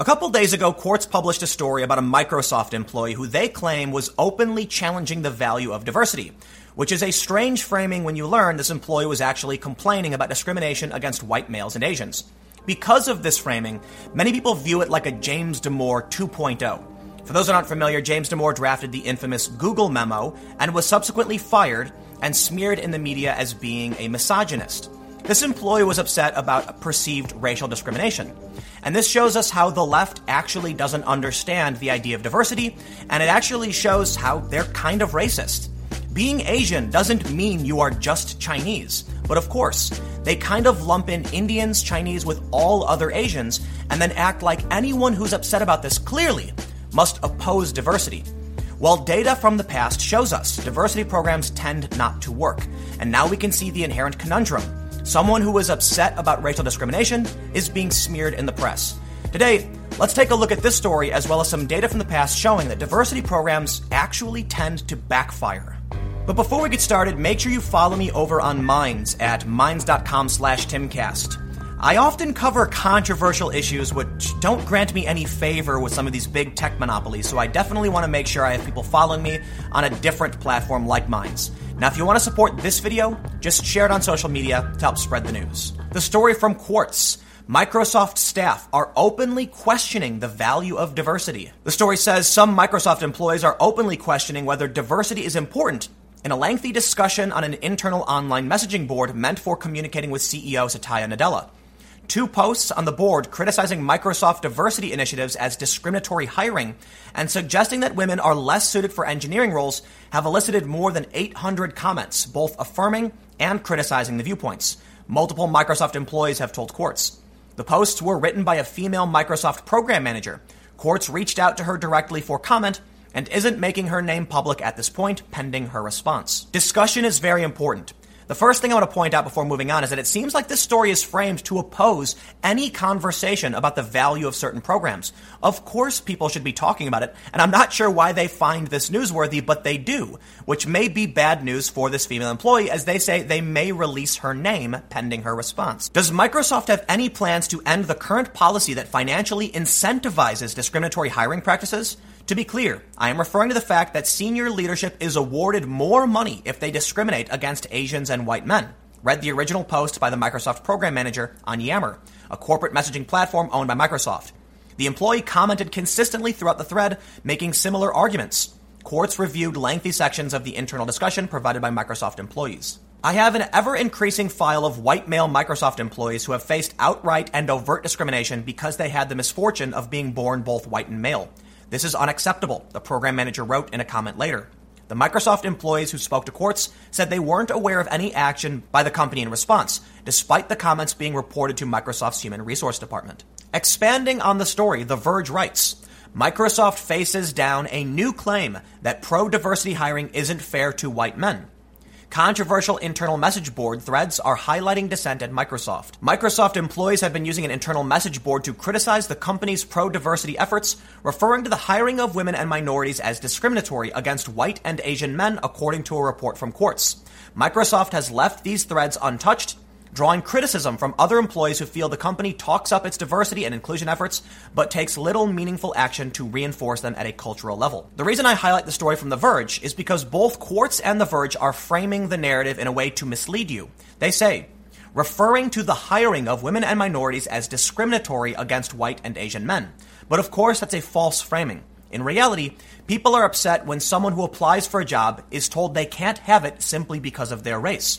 A couple days ago, Quartz published a story about a Microsoft employee who they claim was openly challenging the value of diversity, which is a strange framing when you learn this employee was actually complaining about discrimination against white males and Asians. Because of this framing, many people view it like a James Damore 2.0. For those who aren't familiar, James Damore drafted the infamous Google memo and was subsequently fired and smeared in the media as being a misogynist. This employee was upset about perceived racial discrimination. And this shows us how the left actually doesn't understand the idea of diversity, and it actually shows how they're kind of racist. Being Asian doesn't mean you are just Chinese, but of course, they kind of lump in Indians, Chinese with all other Asians, and then act like anyone who's upset about this clearly must oppose diversity. While data from the past shows us diversity programs tend not to work, and now we can see the inherent conundrum. Someone who is upset about racial discrimination is being smeared in the press. Today, let's take a look at this story as well as some data from the past showing that diversity programs actually tend to backfire. But before we get started, make sure you follow me over on Minds at minds.com slash timcast. I often cover controversial issues which don't grant me any favor with some of these big tech monopolies, so I definitely want to make sure I have people following me on a different platform like Minds. Now, if you want to support this video, just share it on social media to help spread the news. The story from Quartz. Microsoft staff are openly questioning the value of diversity. The story says some Microsoft employees are openly questioning whether diversity is important in a lengthy discussion on an internal online messaging board meant for communicating with CEO Satya Nadella. Two posts on the board criticizing Microsoft diversity initiatives as discriminatory hiring and suggesting that women are less suited for engineering roles have elicited more than 800 comments, both affirming and criticizing the viewpoints. Multiple Microsoft employees have told Quartz. The posts were written by a female Microsoft program manager. Quartz reached out to her directly for comment and isn't making her name public at this point, pending her response. Discussion is very important. The first thing I want to point out before moving on is that it seems like this story is framed to oppose any conversation about the value of certain programs. Of course, people should be talking about it, and I'm not sure why they find this newsworthy, but they do, which may be bad news for this female employee, as they say they may release her name pending her response. Does Microsoft have any plans to end the current policy that financially incentivizes discriminatory hiring practices? To be clear, I am referring to the fact that senior leadership is awarded more money if they discriminate against Asians and white men. Read the original post by the Microsoft program manager on Yammer, a corporate messaging platform owned by Microsoft. The employee commented consistently throughout the thread, making similar arguments. Quartz reviewed lengthy sections of the internal discussion provided by Microsoft employees. I have an ever increasing file of white male Microsoft employees who have faced outright and overt discrimination because they had the misfortune of being born both white and male. This is unacceptable, the program manager wrote in a comment later. The Microsoft employees who spoke to Quartz said they weren't aware of any action by the company in response, despite the comments being reported to Microsoft's Human Resource Department. Expanding on the story, The Verge writes Microsoft faces down a new claim that pro diversity hiring isn't fair to white men. Controversial internal message board threads are highlighting dissent at Microsoft. Microsoft employees have been using an internal message board to criticize the company's pro diversity efforts, referring to the hiring of women and minorities as discriminatory against white and Asian men, according to a report from Quartz. Microsoft has left these threads untouched drawing criticism from other employees who feel the company talks up its diversity and inclusion efforts, but takes little meaningful action to reinforce them at a cultural level. The reason I highlight the story from The Verge is because both Quartz and The Verge are framing the narrative in a way to mislead you. They say, referring to the hiring of women and minorities as discriminatory against white and Asian men. But of course, that's a false framing. In reality, people are upset when someone who applies for a job is told they can't have it simply because of their race.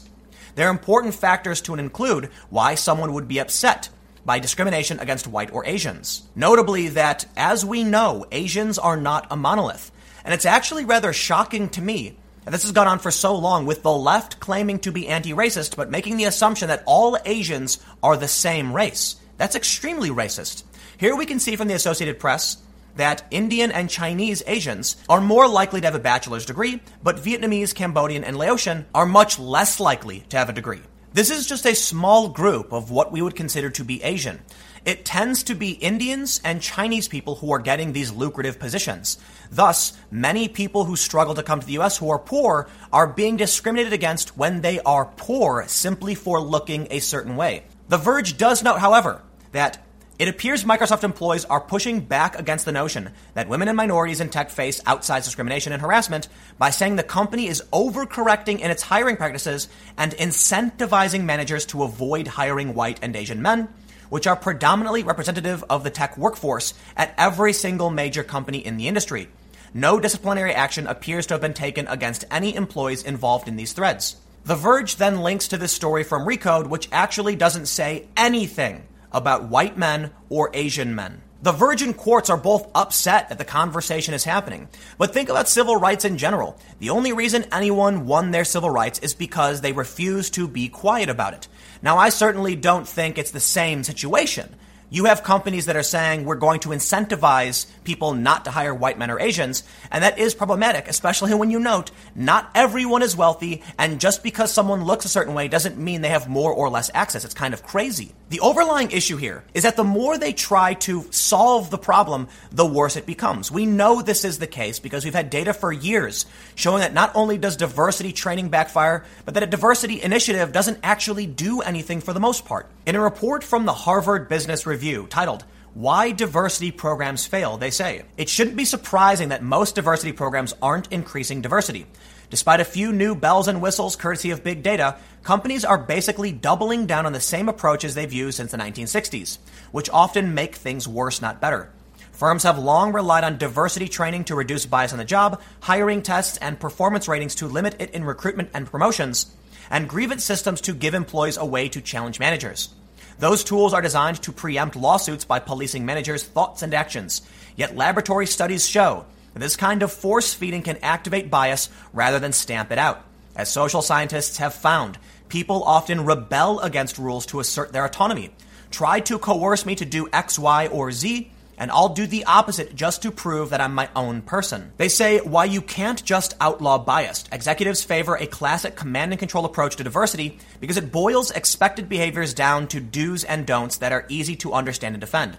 There are important factors to include why someone would be upset by discrimination against white or Asians. Notably, that, as we know, Asians are not a monolith. And it's actually rather shocking to me that this has gone on for so long with the left claiming to be anti racist, but making the assumption that all Asians are the same race. That's extremely racist. Here we can see from the Associated Press that Indian and Chinese Asians are more likely to have a bachelor's degree, but Vietnamese, Cambodian, and Laotian are much less likely to have a degree. This is just a small group of what we would consider to be Asian. It tends to be Indians and Chinese people who are getting these lucrative positions. Thus, many people who struggle to come to the US who are poor are being discriminated against when they are poor simply for looking a certain way. The Verge does note, however, that It appears Microsoft employees are pushing back against the notion that women and minorities in tech face outsized discrimination and harassment by saying the company is overcorrecting in its hiring practices and incentivizing managers to avoid hiring white and Asian men, which are predominantly representative of the tech workforce at every single major company in the industry. No disciplinary action appears to have been taken against any employees involved in these threads. The Verge then links to this story from Recode, which actually doesn't say anything about white men or Asian men. The Verge and Quartz are both upset that the conversation is happening. But think about civil rights in general. The only reason anyone won their civil rights is because they refused to be quiet about it. Now, I certainly don't think it's the same situation. You have companies that are saying we're going to incentivize people not to hire white men or Asians, and that is problematic, especially when you note not everyone is wealthy, and just because someone looks a certain way doesn't mean they have more or less access. It's kind of crazy. The overlying issue here is that the more they try to solve the problem, the worse it becomes. We know this is the case because we've had data for years showing that not only does diversity training backfire, but that a diversity initiative doesn't actually do anything for the most part. In a report from the Harvard Business Review titled, why diversity programs fail, they say. It shouldn't be surprising that most diversity programs aren't increasing diversity. Despite a few new bells and whistles courtesy of big data, companies are basically doubling down on the same approaches they've used since the 1960s, which often make things worse, not better. Firms have long relied on diversity training to reduce bias on the job, hiring tests, and performance ratings to limit it in recruitment and promotions, and grievance systems to give employees a way to challenge managers. Those tools are designed to preempt lawsuits by policing managers' thoughts and actions. Yet laboratory studies show that this kind of force feeding can activate bias rather than stamp it out. As social scientists have found, people often rebel against rules to assert their autonomy. Try to coerce me to do X, Y, or Z, and I'll do the opposite just to prove that I'm my own person. They say why you can't just outlaw bias. Executives favor a classic command and control approach to diversity because it boils expected behaviors down to do's and don'ts that are easy to understand and defend.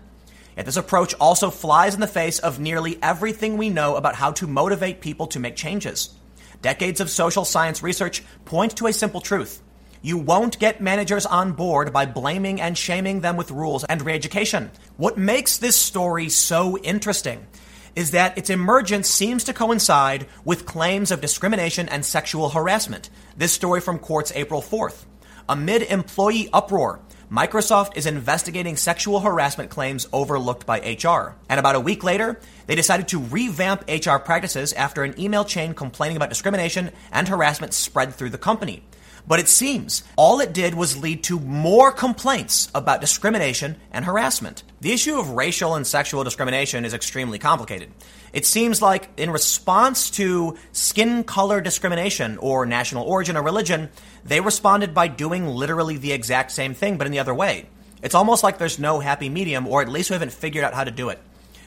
Yet this approach also flies in the face of nearly everything we know about how to motivate people to make changes. Decades of social science research point to a simple truth. You won't get managers on board by blaming and shaming them with rules and re education. What makes this story so interesting is that its emergence seems to coincide with claims of discrimination and sexual harassment. This story from Quartz April 4th. Amid employee uproar, Microsoft is investigating sexual harassment claims overlooked by HR. And about a week later, they decided to revamp HR practices after an email chain complaining about discrimination and harassment spread through the company. But it seems all it did was lead to more complaints about discrimination and harassment. The issue of racial and sexual discrimination is extremely complicated. It seems like in response to skin color discrimination or national origin or religion, they responded by doing literally the exact same thing, but in the other way. It's almost like there's no happy medium, or at least we haven't figured out how to do it.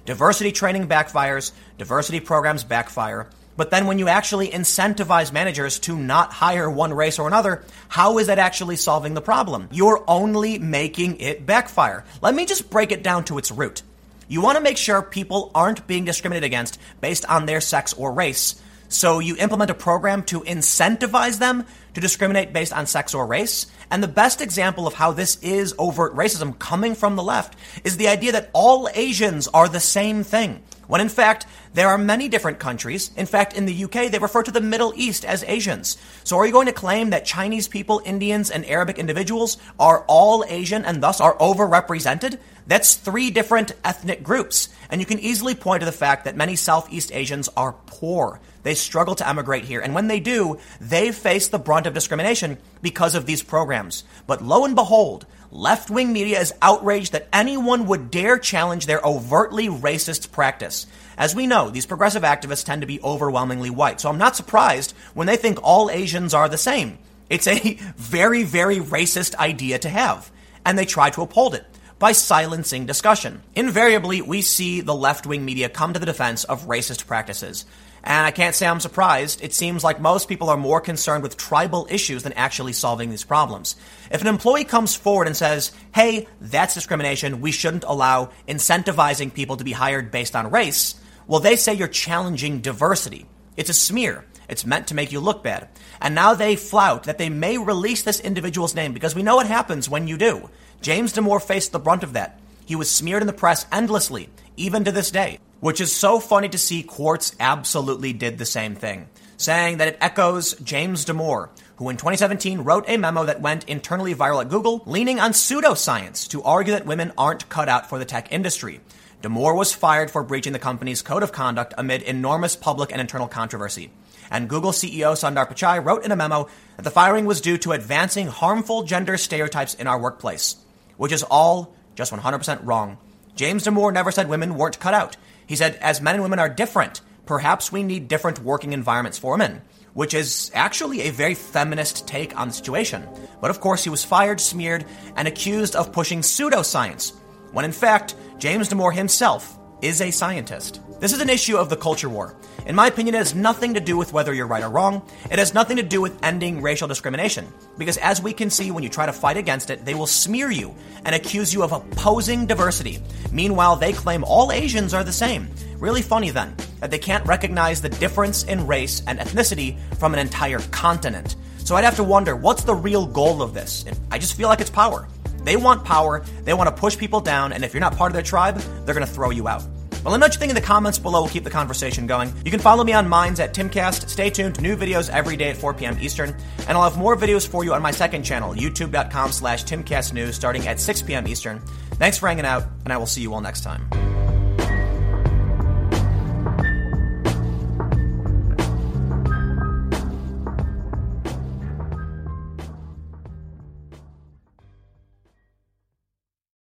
Diversity training backfires, diversity programs backfire, but then when you actually incentivize managers to not hire one race or another, how is that actually solving the problem? You're only making it backfire. Let me just break it down to its root. You want to make sure people aren't being discriminated against based on their sex or race. So you implement a program to incentivize them to discriminate based on sex or race. And the best example of how this is overt racism coming from the left is the idea that all Asians are the same thing when in fact, there are many different countries. In fact, in the UK, they refer to the Middle East as Asians. So are you going to claim that Chinese people, Indians, and Arabic individuals are all Asian and thus are overrepresented? That's three different ethnic groups. And you can easily point to the fact that many Southeast Asians are poor. They struggle to emigrate here. And when they do, they face the brunt of discrimination because of these programs. But lo and behold, left wing media is outraged that anyone would dare challenge their overtly racist practice. As we know, these progressive activists tend to be overwhelmingly white, so I'm not surprised when they think all Asians are the same. It's a very, very racist idea to have, and they try to uphold it by silencing discussion. Invariably, we see the left wing media come to the defense of racist practices. And I can't say I'm surprised. It seems like most people are more concerned with tribal issues than actually solving these problems. If an employee comes forward and says, hey, that's discrimination, we shouldn't allow incentivizing people to be hired based on race, well, they say you're challenging diversity. It's a smear. It's meant to make you look bad. And now they flout that they may release this individual's name because we know what happens when you do. James Damore faced the brunt of that. He was smeared in the press endlessly, even to this day, which is so funny to see Quartz absolutely did the same thing, saying that it echoes James Damore, who in 2017 wrote a memo that went internally viral at Google, leaning on pseudoscience to argue that women aren't cut out for the tech industry. Damore was fired for breaching the company's code of conduct amid enormous public and internal controversy. And Google CEO Sundar Pichai wrote in a memo that the firing was due to advancing harmful gender stereotypes in our workplace, which is all just 100% wrong. James Damore never said women weren't cut out. He said, as men and women are different, perhaps we need different working environments for men, which is actually a very feminist take on the situation. But of course, he was fired, smeared, and accused of pushing pseudoscience, when in fact, James Damore himself is a scientist. This is an issue of the culture war. In my opinion, it has nothing to do with whether you're right or wrong. It has nothing to do with ending racial discrimination. Because as we can see, when you try to fight against it, they will smear you and accuse you of opposing diversity. Meanwhile, they claim all Asians are the same. Really funny then that they can't recognize the difference in race and ethnicity from an entire continent. So I'd have to wonder what's the real goal of this? I just feel like it's power. They want power, they want to push people down, and if you're not part of their tribe, they're going to throw you out. Well, let me know what you think in the comments below. We'll keep the conversation going. You can follow me on Minds at Timcast. Stay tuned. New videos every day at 4 p.m. Eastern. And I'll have more videos for you on my second channel, youtube.com slash timcastnews, starting at 6 p.m. Eastern. Thanks for hanging out, and I will see you all next time.